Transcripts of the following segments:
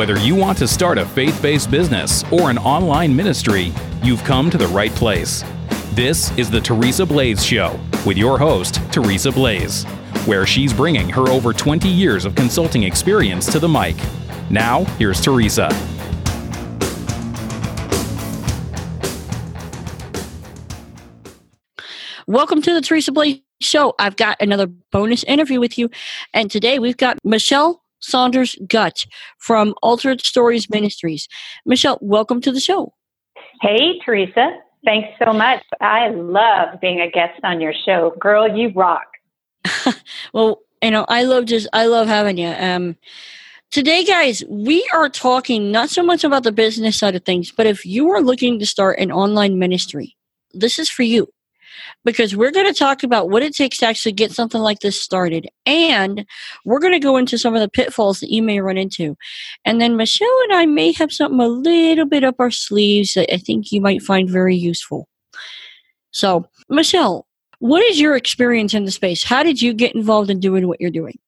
Whether you want to start a faith based business or an online ministry, you've come to the right place. This is the Teresa Blaze Show with your host, Teresa Blaze, where she's bringing her over 20 years of consulting experience to the mic. Now, here's Teresa. Welcome to the Teresa Blaze Show. I've got another bonus interview with you. And today we've got Michelle Saunders Gut from Altered Stories Ministries. Michelle, welcome to the show. Hey, Teresa. Thanks so much. I love being a guest on your show. Girl, you rock. well, you know, I love just I love having you. Um Today, guys, we are talking not so much about the business side of things, but if you are looking to start an online ministry, this is for you because we're going to talk about what it takes to actually get something like this started. And we're going to go into some of the pitfalls that you may run into. And then Michelle and I may have something a little bit up our sleeves that I think you might find very useful. So, Michelle, what is your experience in the space? How did you get involved in doing what you're doing?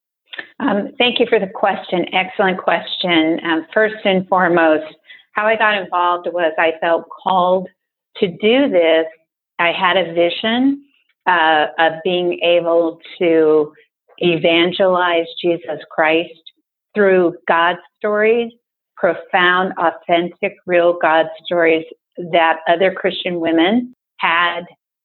Um, thank you for the question. Excellent question. Um, first and foremost, how I got involved was I felt called to do this I had a vision uh, of being able to evangelize Jesus Christ through God stories, profound, authentic, real God stories that other Christian women had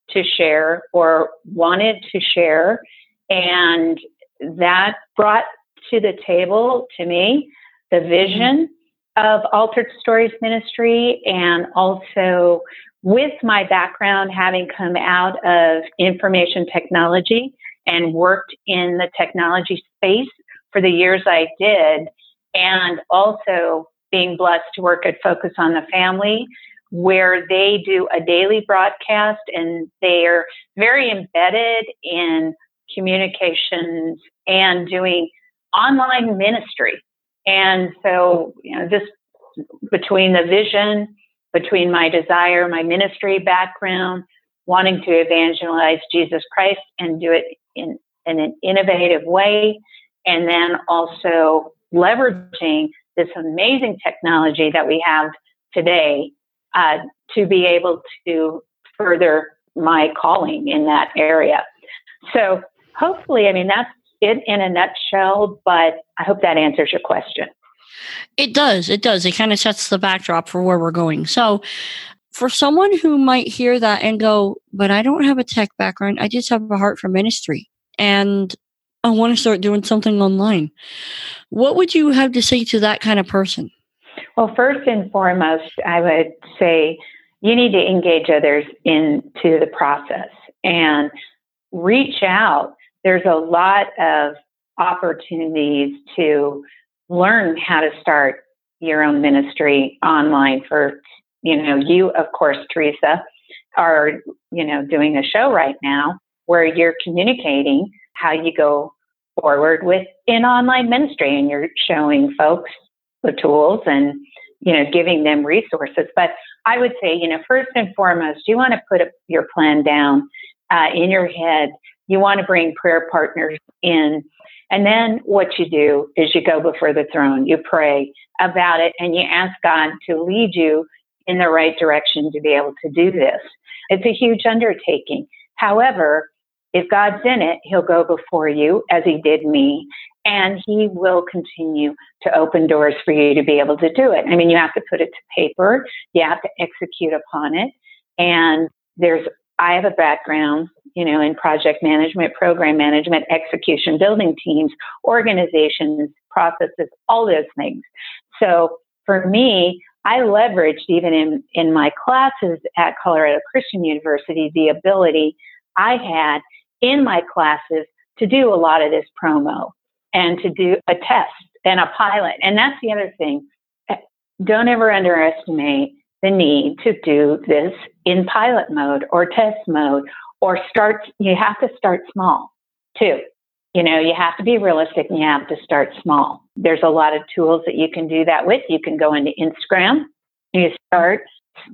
to share or wanted to share. And that brought to the table to me the vision of Altered Stories Ministry and also with my background having come out of information technology and worked in the technology space for the years I did, and also being blessed to work at Focus on the Family, where they do a daily broadcast and they're very embedded in communications and doing online ministry. And so, you know, this between the vision between my desire, my ministry background, wanting to evangelize Jesus Christ and do it in, in an innovative way, and then also leveraging this amazing technology that we have today uh, to be able to further my calling in that area. So, hopefully, I mean, that's it in a nutshell, but I hope that answers your question. It does. It does. It kind of sets the backdrop for where we're going. So, for someone who might hear that and go, but I don't have a tech background, I just have a heart for ministry and I want to start doing something online. What would you have to say to that kind of person? Well, first and foremost, I would say you need to engage others into the process and reach out. There's a lot of opportunities to learn how to start your own ministry online for you know you of course teresa are you know doing a show right now where you're communicating how you go forward with in online ministry and you're showing folks the tools and you know giving them resources. But i would say you know first and foremost you want to put your plan down uh, in your head you want to bring prayer partners in and then what you do is you go before the throne, you pray about it, and you ask God to lead you in the right direction to be able to do this. It's a huge undertaking. However, if God's in it, He'll go before you, as He did me, and He will continue to open doors for you to be able to do it. I mean, you have to put it to paper, you have to execute upon it, and there's I have a background, you know, in project management, program management, execution, building teams, organizations, processes, all those things. So for me, I leveraged even in, in my classes at Colorado Christian University the ability I had in my classes to do a lot of this promo and to do a test and a pilot. And that's the other thing. Don't ever underestimate the need to do this in pilot mode or test mode or start, you have to start small too. You know, you have to be realistic and you have to start small. There's a lot of tools that you can do that with. You can go into Instagram, you start,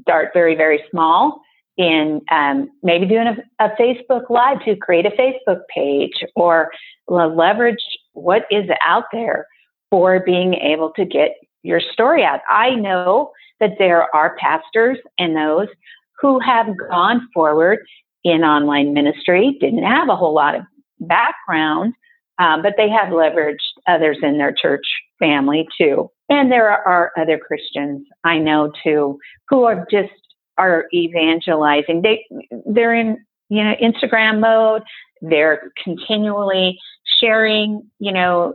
start very, very small in um, maybe doing a, a, Facebook Live to create a Facebook page or leverage what is out there for being able to get your story out. I know that there are pastors and those who have gone forward in online ministry, didn't have a whole lot of background, um, but they have leveraged others in their church family too. And there are other Christians I know too who are just are evangelizing. They they're in you know Instagram mode. They're continually sharing, you know,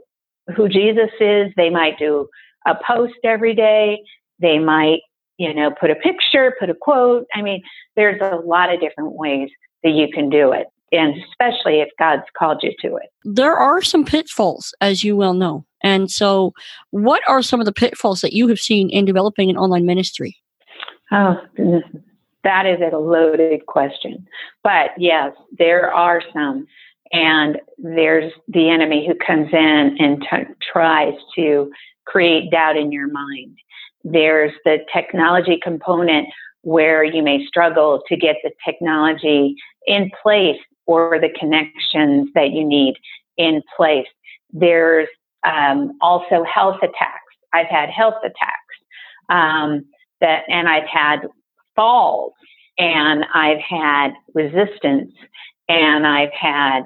who Jesus is. They might do a post every day. They might, you know, put a picture, put a quote. I mean, there's a lot of different ways that you can do it, and especially if God's called you to it. There are some pitfalls, as you well know. And so, what are some of the pitfalls that you have seen in developing an online ministry? Oh, that is a loaded question. But yes, there are some. And there's the enemy who comes in and t- tries to create doubt in your mind. There's the technology component where you may struggle to get the technology in place or the connections that you need in place. There's um, also health attacks. I've had health attacks um, that, and I've had falls, and I've had resistance, and I've had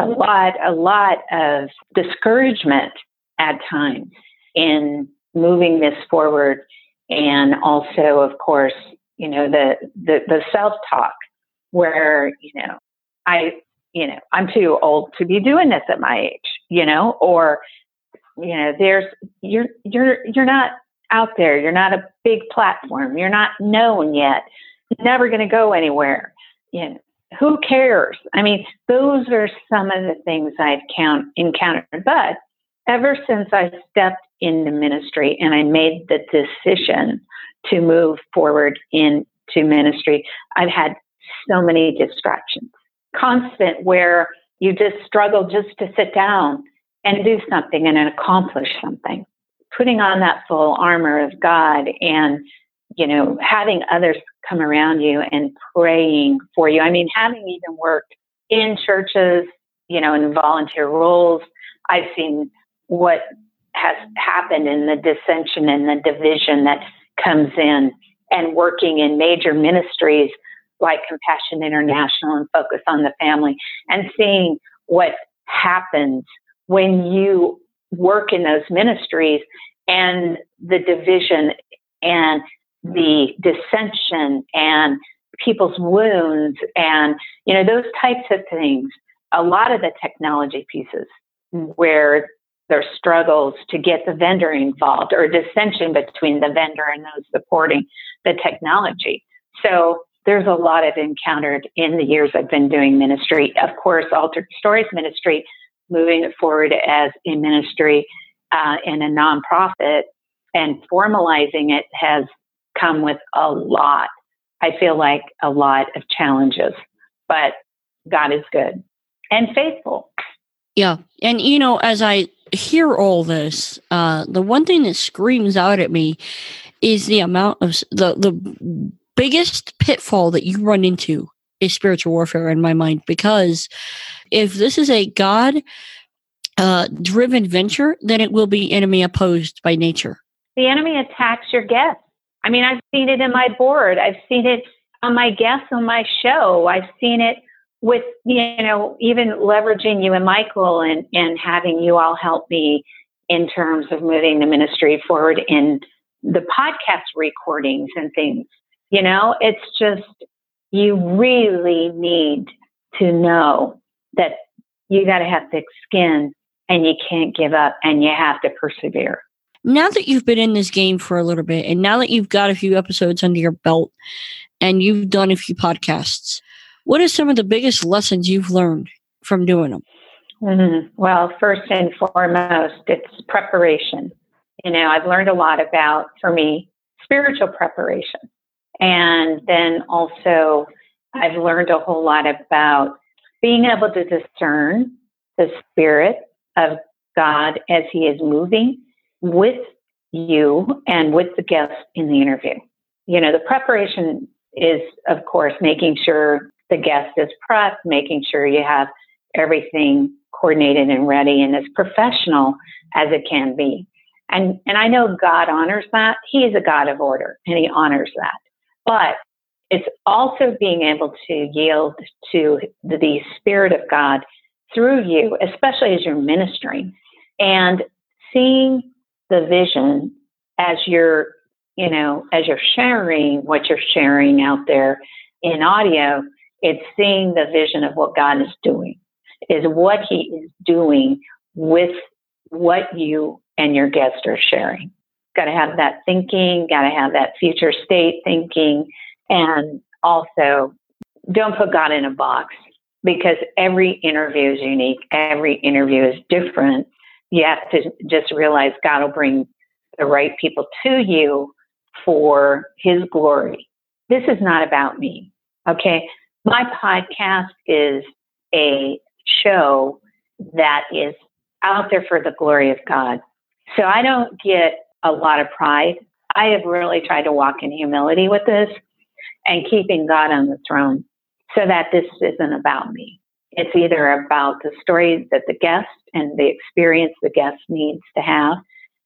a lot, a lot of discouragement at times in moving this forward, and also, of course, you know the the, the self talk where you know I you know I'm too old to be doing this at my age, you know, or you know there's you're you're you're not out there, you're not a big platform, you're not known yet, never going to go anywhere. You know, who cares? I mean, those are some of the things I've count, encountered. But ever since I stepped into ministry and I made the decision to move forward into ministry, I've had so many distractions, constant where you just struggle just to sit down and do something and accomplish something. Putting on that full armor of God and you know, having others come around you and praying for you. I mean, having even worked in churches, you know, in volunteer roles, I've seen what has happened in the dissension and the division that comes in and working in major ministries like Compassion International and Focus on the Family and seeing what happens when you work in those ministries and the division and the dissension and people's wounds and you know those types of things. A lot of the technology pieces hmm. where there's struggles to get the vendor involved or dissension between the vendor and those supporting the technology so there's a lot I've encountered in the years I've been doing ministry. Of course, Altered Stories Ministry, moving it forward as a ministry uh, in a nonprofit and formalizing it has come with a lot. I feel like a lot of challenges, but God is good and faithful. Yeah. And, you know, as I hear all this, uh, the one thing that screams out at me is the amount of the, the biggest pitfall that you run into is spiritual warfare in my mind, because if this is a God uh, driven venture, then it will be enemy opposed by nature. The enemy attacks your guests. I mean, I've seen it in my board. I've seen it on my guests on my show. I've seen it with, you know, even leveraging you and Michael and, and having you all help me in terms of moving the ministry forward in the podcast recordings and things. You know, it's just, you really need to know that you got to have thick skin and you can't give up and you have to persevere now that you've been in this game for a little bit and now that you've got a few episodes under your belt and you've done a few podcasts, what are some of the biggest lessons you've learned from doing them? Mm-hmm. Well, first and foremost, it's preparation. You know, I've learned a lot about, for me, spiritual preparation. And then also, I've learned a whole lot about being able to discern the spirit of God as He is moving with you and with the guest in the interview. You know, the preparation is, of course, making sure the guest is prepped, making sure you have everything coordinated and ready and as professional as it can be. And, and I know God honors that. He is a God of order and he honors that. But it's also being able to yield to the Spirit of God through you, especially as you're ministering and seeing the vision as you're, you know, as you're sharing what you're sharing out there in audio, it's seeing the vision of what God is doing, is what He is doing with what you and your guest are sharing. Got to have that thinking, got to have that future state thinking, and also don't put God in a box because every interview is unique, every interview is different. You have to just realize God will bring the right people to you for His glory. This is not about me. Okay. My podcast is a show that is out there for the glory of God. So I don't get a lot of pride. I have really tried to walk in humility with this and keeping God on the throne so that this isn't about me. It's either about the story that the guest and the experience the guest needs to have,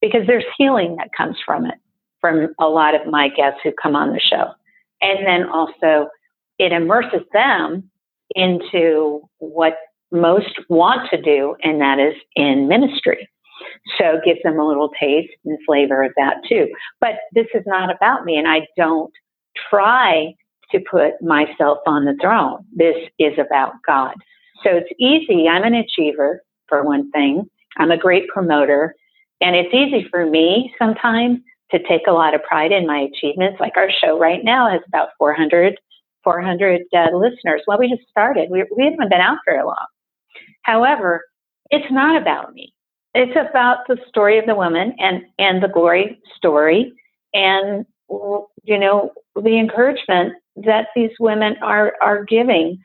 because there's healing that comes from it, from a lot of my guests who come on the show. And then also it immerses them into what most want to do, and that is in ministry. So gives them a little taste and flavor of that too. But this is not about me, and I don't try to put myself on the throne. This is about God. So it's easy. I'm an achiever, for one thing. I'm a great promoter. And it's easy for me sometimes to take a lot of pride in my achievements. Like our show right now has about 400 400 uh, listeners. Well, we just started. We, we haven't been out very long. However, it's not about me. It's about the story of the woman and, and the glory story and, you know, the encouragement that these women are, are giving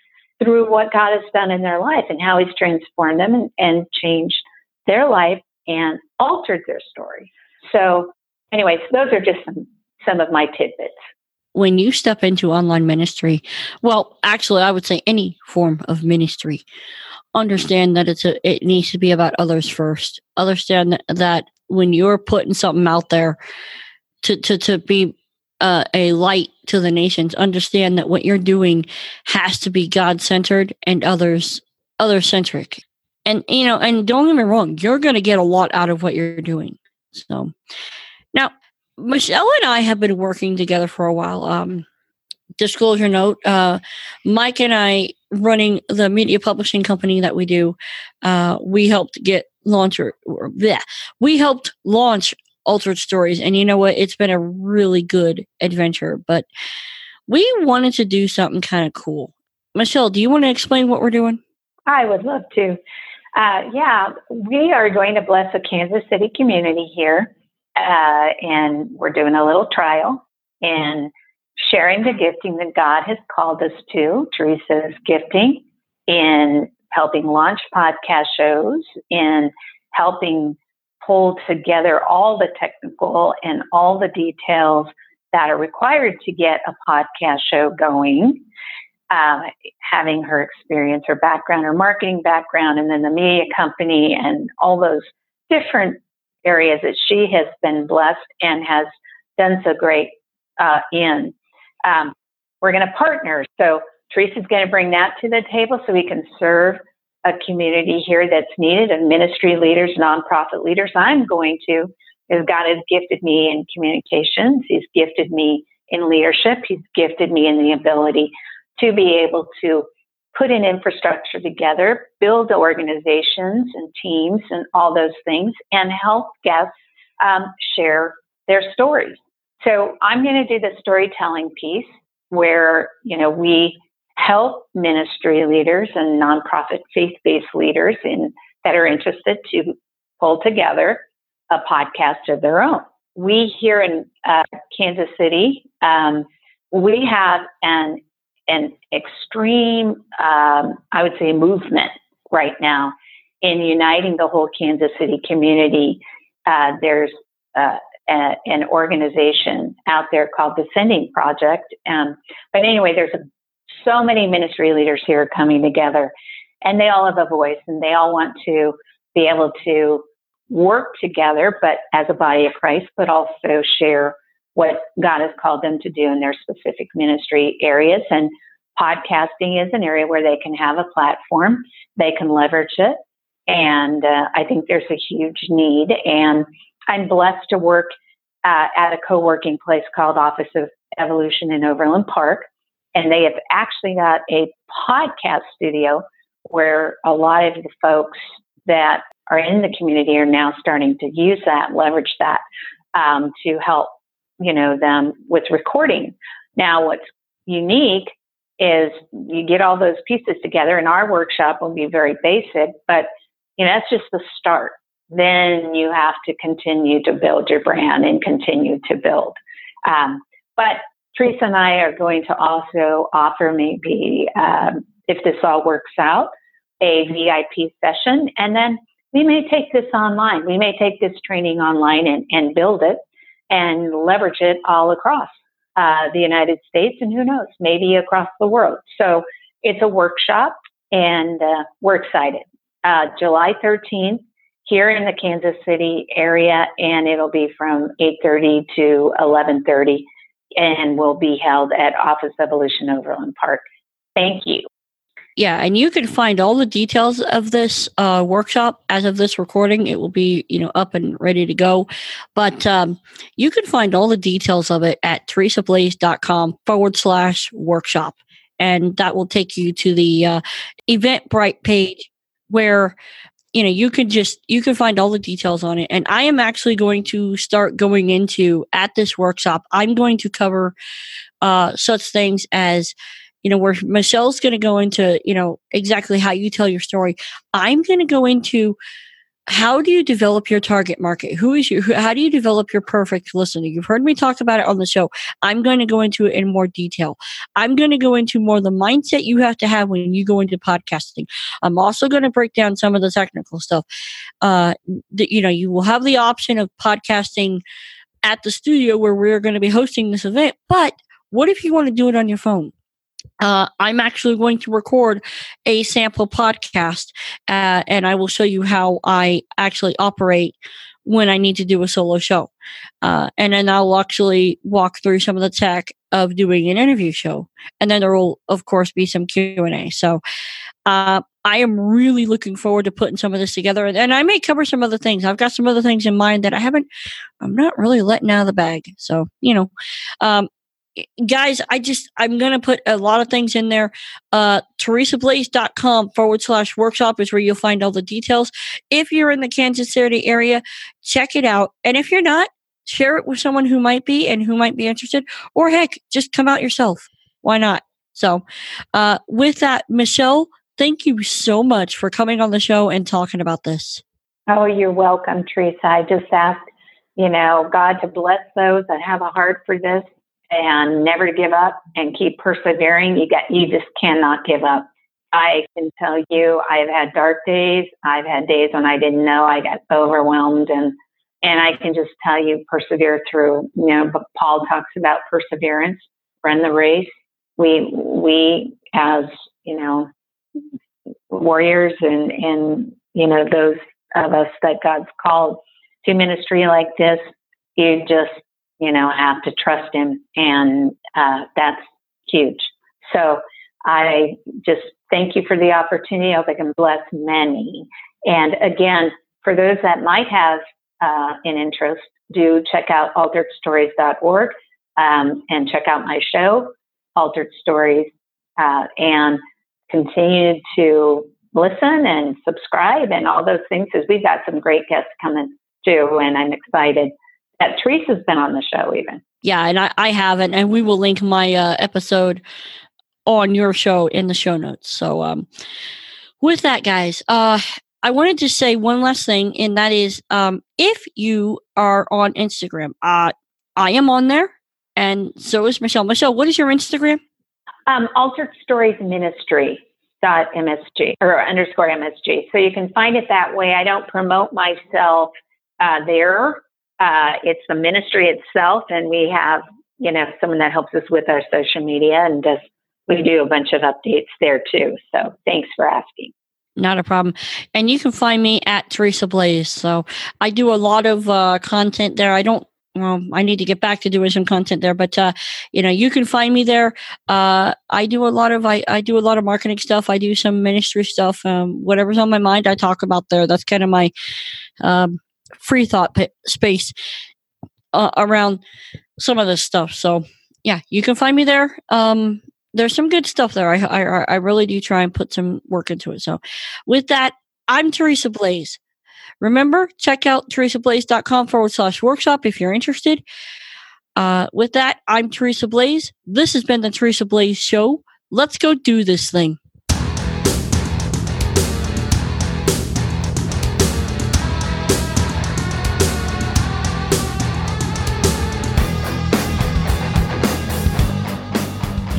through what God has done in their life and how He's transformed them and, and changed their life and altered their story. So, anyways, those are just some, some of my tidbits when you step into online ministry, well, actually, I would say any form of ministry, understand that it's a, it needs to be about others first. Understand that, when you're putting something out there to, to, to be uh, a light to the nations, understand that what you're doing has to be God centered and others, other centric. And, you know, and don't get me wrong, you're going to get a lot out of what you're doing. So now Michelle and I have been working together for a while. Um, disclosure note: uh, Mike and I, running the media publishing company that we do, uh, we helped get launch or, or we helped launch Altered Stories, and you know what? It's been a really good adventure. But we wanted to do something kind of cool. Michelle, do you want to explain what we're doing? I would love to. Uh, yeah, we are going to bless the Kansas City community here uh, and we're doing a little trial in sharing the gifting that God has called us to. Teresa's gifting in helping launch podcast shows, in helping pull together all the technical and all the details that are required to get a podcast show going. Uh, having her experience, her background, her marketing background, and then the media company and all those different areas that she has been blessed and has done so great uh, in. Um, we're going to partner. So Teresa's going to bring that to the table so we can serve a community here that's needed of ministry leaders, nonprofit leaders. I'm going to, because God has gifted me in communications. He's gifted me in leadership. He's gifted me in the ability to be able to put an infrastructure together, build organizations and teams and all those things, and help guests um, share their stories. So I'm going to do the storytelling piece where you know we help ministry leaders and nonprofit faith-based leaders in that are interested to pull together a podcast of their own. We here in uh, Kansas City, um, we have an an extreme, um, I would say, movement right now in uniting the whole Kansas City community. Uh, there's uh, a, an organization out there called the Sending Project. Um, but anyway, there's a, so many ministry leaders here coming together, and they all have a voice, and they all want to be able to work together, but as a body of Christ, but also share what God has called them to do in their specific ministry areas. And podcasting is an area where they can have a platform, they can leverage it. And uh, I think there's a huge need. And I'm blessed to work uh, at a co working place called Office of Evolution in Overland Park. And they have actually got a podcast studio where a lot of the folks that are in the community are now starting to use that, leverage that um, to help, you know, them with recording. Now, what's unique is you get all those pieces together, and our workshop will be very basic, but you know that's just the start. Then you have to continue to build your brand and continue to build. Um, but Teresa and I are going to also offer maybe, um, if this all works out, a VIP session. And then we may take this online. We may take this training online and, and build it and leverage it all across uh, the United States and who knows, maybe across the world. So it's a workshop and uh, we're excited. Uh, July 13th here in the Kansas City area and it'll be from 8.30 to 11.30 and will be held at Office Evolution Overland Park. Thank you. Yeah, and you can find all the details of this uh, workshop as of this recording. It will be, you know, up and ready to go. But um, you can find all the details of it at teresablaze.com forward slash workshop. And that will take you to the uh, Eventbrite page where you know you can just you can find all the details on it and i am actually going to start going into at this workshop i'm going to cover uh such things as you know where michelle's going to go into you know exactly how you tell your story. I'm going to go into how do you develop your target market? Who is you how do you develop your perfect listener? You've heard me talk about it on the show. I'm going to go into it in more detail. I'm going to go into more the mindset you have to have when you go into podcasting. I'm also going to break down some of the technical stuff. Uh that you know you will have the option of podcasting at the studio where we're going to be hosting this event but what if you want to do it on your phone uh, I'm actually going to record a sample podcast uh, and I will show you how I actually operate when I need to do a solo show. Uh, and then I'll actually walk through some of the tech of doing an interview show. And then there will, of course, be some Q&A. So uh, I am really looking forward to putting some of this together. And I may cover some other things. I've got some other things in mind that I haven't, I'm not really letting out of the bag. So, you know, um, guys, I just, I'm to put a lot of things in there. Uh, teresablaze.com forward slash workshop is where you'll find all the details. If you're in the Kansas City area, check it out. And if you're not, share it with someone who might be and who might be interested. Or heck, just come out yourself. Why not? So, uh, with that, Michelle, thank you so much for coming on the show and talking about this. Oh, you're welcome, Teresa. I just ask, you know, God to bless those that have a heart for this and never give up and keep persevering. You got you just cannot give up. I can tell you I've had dark days. I've had days when I didn't know I got overwhelmed and and I can just tell you persevere through. You know, but Paul talks about perseverance, run the race. We we as, you know, warriors and and you know those of us that God's called to ministry like this, you just you know, have to trust him. And uh, that's huge. So I just thank you for the opportunity. I hope I can bless many. And again, for those that might have uh, an interest, do check out alteredstories.org um, and check out my show, Altered Stories, uh, and continue to listen and subscribe and all those things because we've got some great guests coming too, and I'm excited that Teresa's been on the show even. Yeah, and I, I haven't, and we will link my uh, episode on your show in the show notes. So, um, with that, guys, uh, I wanted to say one last thing, and that is, um, if you are on Instagram, uh, I am on there, and so is Michelle. Michelle, what is your Instagram? Um, Altered Stories Ministry dot msg or underscore msg. So you can find it that way. I don't promote myself uh, there uh, it's the ministry itself, and we have you know someone that helps us with our social media, and does we do a bunch of updates there too. So thanks for asking. Not a problem. And you can find me at Teresa Blaze. So I do a lot of uh, content there. I don't well, I need to get back to doing some content there, but uh, you know, you can find me there. Uh, I do a lot of I, I do a lot of marketing stuff. I do some ministry stuff. Um, whatever's on my mind, I talk about there. That's kind of my um, free thought p- space uh, around some of this stuff. So yeah, you can find me there. Um, there's some good stuff there. I, I I really do try and put some work into it. So with that, I'm Teresa Blaze. Remember, check out teresablaze.com forward slash workshop if you're interested. Uh, with that, I'm Teresa Blaze. This has been the Teresa Blaze Show. Let's go do this thing.